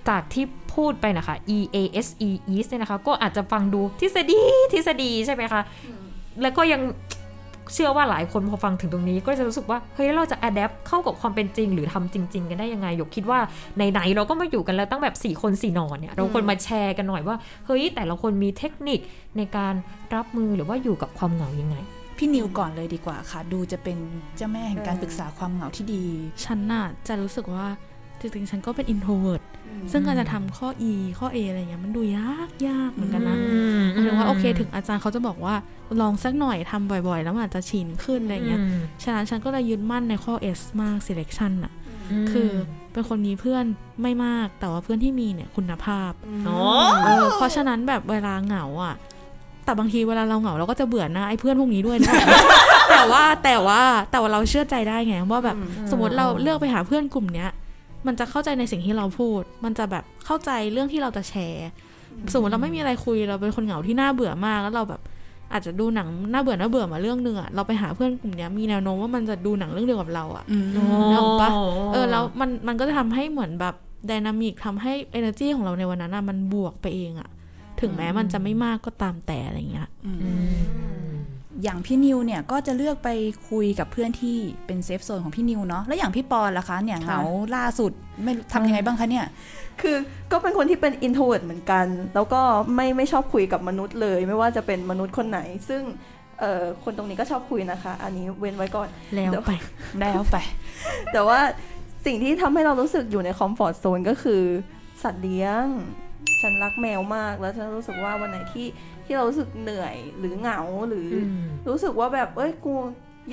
จากที่พูดไปนะคะ E A S E East เนี่ยนะคะ ก็อาจจะฟังดูทฤษฎีทฤษฎีใช่ไหมคะแล้วก็ยัง เชื่อว่าหลายคนพอฟังถึงตรงนี้ ก็จะรู้สึกว่าเฮ้ยแล้วเราจะ adapt เข้ากับความเป็นจริง หรือทำจริง ๆ กันได้ยังไงยกคิดว่าไหนๆเราก็มาอยู่กันแล้วตั้งแบบ 4 คน4นอนเนี่ยเราควรมาแชร์กันหน่อยว่าเฮ้ยแต่ละคนมีเทคนิคในการรับมือหรือว่าอยู่กับความเหงายังไงพี่นิวก่อนเลยดีกว่าค่ะ ดูจะเป็นเจ้าแม่แห่งการปรึกษาความเหงาที่ดี ฉันน่ะจะรู้สึกว่า จริงๆฉันก็เป็น introvert ซึ่งการจะทำข้อ E ข้อ A อะไรเงี้ยมันดูยากยากเหมือนกันนะหมายถึงว่าโอเค ถึงอาจารย์เขาจะบอกว่าลองสักหน่อยทำบ่อยๆ แล้วมันอาจจะชินขึ้นอะไรเงี้ยฉะนั้นฉันก็เลยยึดมั่นในข้อ S มาก selection อะคือเป็นคนมีเพื่อนไม่มากแต่ว่าเพื่อนที่มีเนี่ยคุณภาพอ๋อเออเพราะฉะนั้นแบบเวลาเหงาอะ แต่บางทีเวลาเราเหงาเราก็จะเบื่อหนะไอ้เพื่อนพวกนี้ด้วยนะแต่ว่าแต่ว่าแต่ว่าเราเชื่อใจได้ไงว่าแบบสมมติเราเลือกไปหาเพื่อนกลุ่มเนี้ย มันจะเข้าใจในสิ่งที่เราพูด มันจะแบบเข้าใจเรื่องที่เราจะแชร์สมมติเราไม่มีอะไรคุยเราเป็นคนเหงาที่น่าเบื่อมากแล้วเราแบบอาจจะดูหนังน่าเบื่อน่าเบื่อมาเรื่องหนึ่งอะเราไปหาเพื่อนกลุ่มเนี้ยมีแนวโน้มว่ามันจะดูหนังเรื่องเดียวกับเราอะนึกออกปะเออแล้วมันมันก็จะทำให้เหมือนแบบ dynamic ทำให้ energy ของเราในวันนั้นอะมันบวกไปเองอะถึงแม้มันจะไม่มากก็ตามแต่อะไรเงี้ย อย่างพี่นิวเนี่ยก็จะเลือกไปคุยกับเพื่อนที่เป็น safe zone ของพี่นิวเนาะแล้วอย่างพี่ปอนล่ะคะเนี่ยเหงาล่าสุดไม่ทำยังไงบ้างคะเนี่ย คือก็เป็นคนที่เป็น introvert เหมือนกัน แล้วก็ไม่ไม่ชอบคุยกับมนุษย์เลย ไม่ว่าจะเป็นมนุษย์คนไหน ซึ่งเอ่อคนตรงนี้ก็ชอบคุยนะคะ อันนี้เว้นไว้ก่อนแล้วเดี๋ยวไปแล้วไป แต่ว่าสิ่งที่ทำให้เรารู้สึกอยู่ในคอมฟอร์ z โซนก็คือสัตว์เลี้ยง ฉันรักแมวมากแล้วฉันรู้สึกว่าวันไหนที่ ที่เรารู้สึกเหนื่อยหรือเหงาหรืออมรู้สึกว่าแบบเอ้ยกู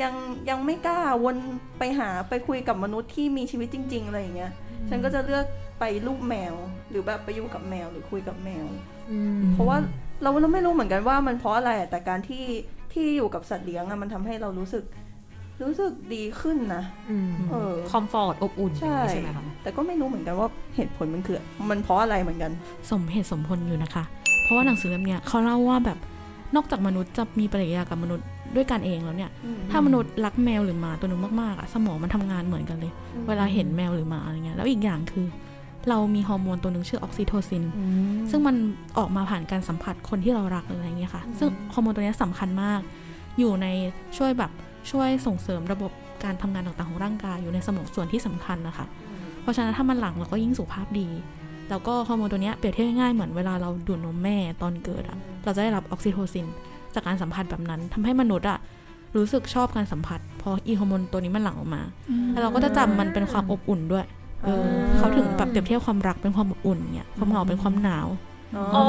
ยังยังไม่กล้าวนไปหาไปคุยกับมนุษย์ที่มีชีวิตจริง ๆ อะไรอย่างเงี้ย ฉันก็จะเลือกไปรูปแมว หรือแบบไปอยู่กับแมวหรือคุยกับแมวเพราะว่าเราเราไม่รู้เหมือนกันว่ามันเพราะอะไรอะแต่การที่ที่อยู่กับสัตว์เลี้ยงอะมันทำให้เรารู้สึก รู้สึกดีขึ้นนะเออคอมฟอร์ตอบอุ่นอย่างใช่นี้ใช่ไหมคะแต่ก็ไม่รู้เหมือนกันว่าเหตุผลมันคือ มันเพราะอะไรเหมือนกัน สมเหตุสมผลอยู่นะคะ เพราะว่าหนังสือเล่มเนี้ยเขาเล่าว่าแบบนอกจากมนุษย์จะมีปฏิกิริยากับมนุษย์ด้วยกันเองแล้วเนี่ย ถ้ามนุษย์รักแมวหรือหมาตัวหนึงมากๆอะสมองมันทำงานเหมือนกันเลย เวลาเห็นแมวหรือหมาอะไรเงี้ยแล้วอีกอย่างคือ เรามีฮอร์โมนตัวหนึ่งชื่อออกซิโทซิน ซึ่งมันออกมาผ่านการสัมผัสคนที่เรารักหรืออะไรเงี้ยค่ะ ซึ่งฮอร์โมนตัวเนี้ยสำคัญมาก อยู่ในช่วยแบบช่วยส่งเสริมระบบการทำงานต่างๆของร่างกายอยู่ในสมองส่วนที่สำคัญนะคะ เพราะฉะนั้นถ้ามันหลั่งเราก็ยิ่งสุขภาพดี แล้วก็ฮอร์โมนตัวเนี้ยเปรียบเทียบง่ายๆเหมือนเวลาเราดูดนมแม่ตอนเกิดอะเราจะได้รับออกซิโทซิน จากการสัมผัสแบบนั้นทำให้มนุษย์อะรู้สึกชอบการสัมผัสเพราะอีฮอร์โมนตัวนี้มันหลั่งออกมา แล้วเราก็จะจำมันเป็นความอบอุ่นด้วยเออเขาถึงแบบเปรียบเทียบความรักเป็นความอบอุ่นเนี่ยความเหงาเป็นความหนาว อ๋อ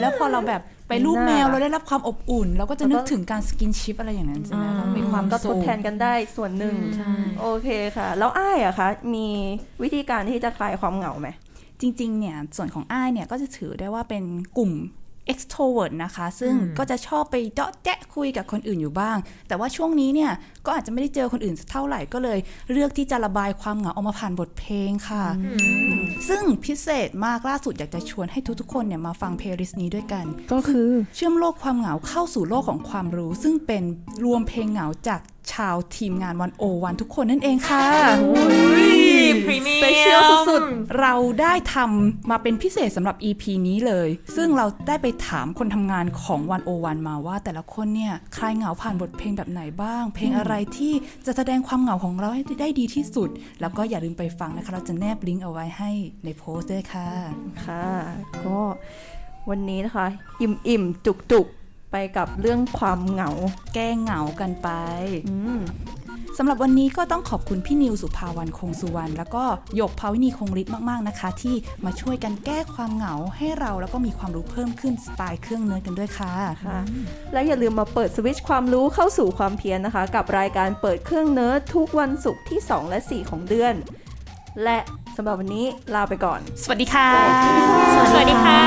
แล้วพอเราแบบไปลูบแมวน่ารักเราได้รับความอบอุ่น เราก็จะนึกถึงการ skinship อะไรอย่างนั้นใช่ไหมอ่าเรามีความสุขก็ทดแทนกันได้ส่วนหนึ่งใช่โอเคค่ะ แล้วอ้ายอะคะ มีวิธีการที่จะคลายความเหงาไหมจริงๆเนี่ยส่วนของอ้ายเนี่ยก็จะถือได้ว่าเป็นกลุ่ม extrovert นะคะ ซึ่งอืมก็จะชอบไปเจาะแจ๊ะคุยกับคนอื่นอยู่บ้าง แต่ว่าช่วงนี้เนี่ย ก็อาจจะไม่ได้เจอคนอื่นสักเท่าไหร่ก็เลย เลือกที่จะระบายความเหงาออกมาผ่านบทเพลงค่ะ ซึ่งพิเศษมากล่าสุดอยากจะชวนให้ทุกๆคนเนี่ยมาฟัง playlist นี้ด้วยกัน ก็คือเชื่อมโลกความเหงาเข้าสู่โลกของความรู้ ซึ่งเป็นรวมเพลงเหงาจากชาวทีมงานวันโอวันทุกคนนั่นเองค่ะพรีเมีย Special สุด เราได้ทำมาเป็นพิเศษสำหรับ EP นี้เลย ซึ่งเราได้ไปถามคนทำงานของวันโอวันมาว่า แต่ละคนเนี่ยคลายเหงาผ่านบทเพลงแบบไหนบ้าง เพลงอะไรที่จะแสดงความเหงาของเราให้ได้ดีที่สุด แล้วก็อย่าลืมไปฟังนะคะ เราจะแนบลิงก์เอาไว้ให้ในโพสต์ด้วยค่ะ ค่ะ ก็วันนี้นะคะ อิ่มอิ่มจุกจุกๆไปกับเรื่องความเหงา แก้เหงากันไปอืม สำหรับวันนี้ก็ต้องขอบคุณพี่นิวสุภาวรรณคงสุวรรณแล้วก็หยกภาวินีคงฤทธิ์มากๆนะคะ ที่มาช่วยกันแก้ความเหงาให้เราแล้วก็มีความรู้เพิ่มขึ้นสไตล์เครื่องเนื้อกันด้วยค่ะค่ะ และอย่าลืมมาเปิดสวิตช์ความรู้เข้าสู่ความเพียรนนะคะ กับรายการเปิดเครื่องเนื้อทุกวันศุกร์ที่ 2 และ 4 ของเดือน และสำหรับวันนี้ลาไปก่อน สวัสดีค่ะ สวัสดีค่ะ